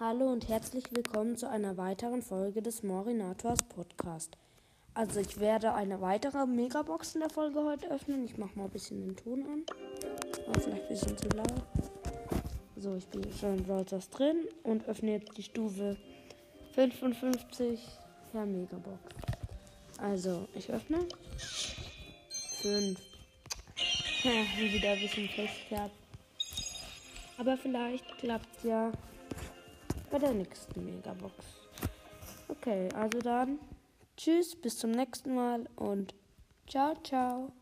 Hallo und herzlich willkommen zu einer weiteren Folge des Morinators Podcast. Also ich werde eine weitere Megabox in der Folge heute öffnen. Ich mache mal ein bisschen den Ton an. War vielleicht ein bisschen zu laut. So, ich bin schon in Browsers drin und öffne jetzt die Stufe 55 der Megabox. Also, ich öffne. 5. Wieder ein bisschen fest. Aber vielleicht klappt ja bei der nächsten Megabox. Okay, also dann tschüss, bis zum nächsten Mal und ciao, ciao.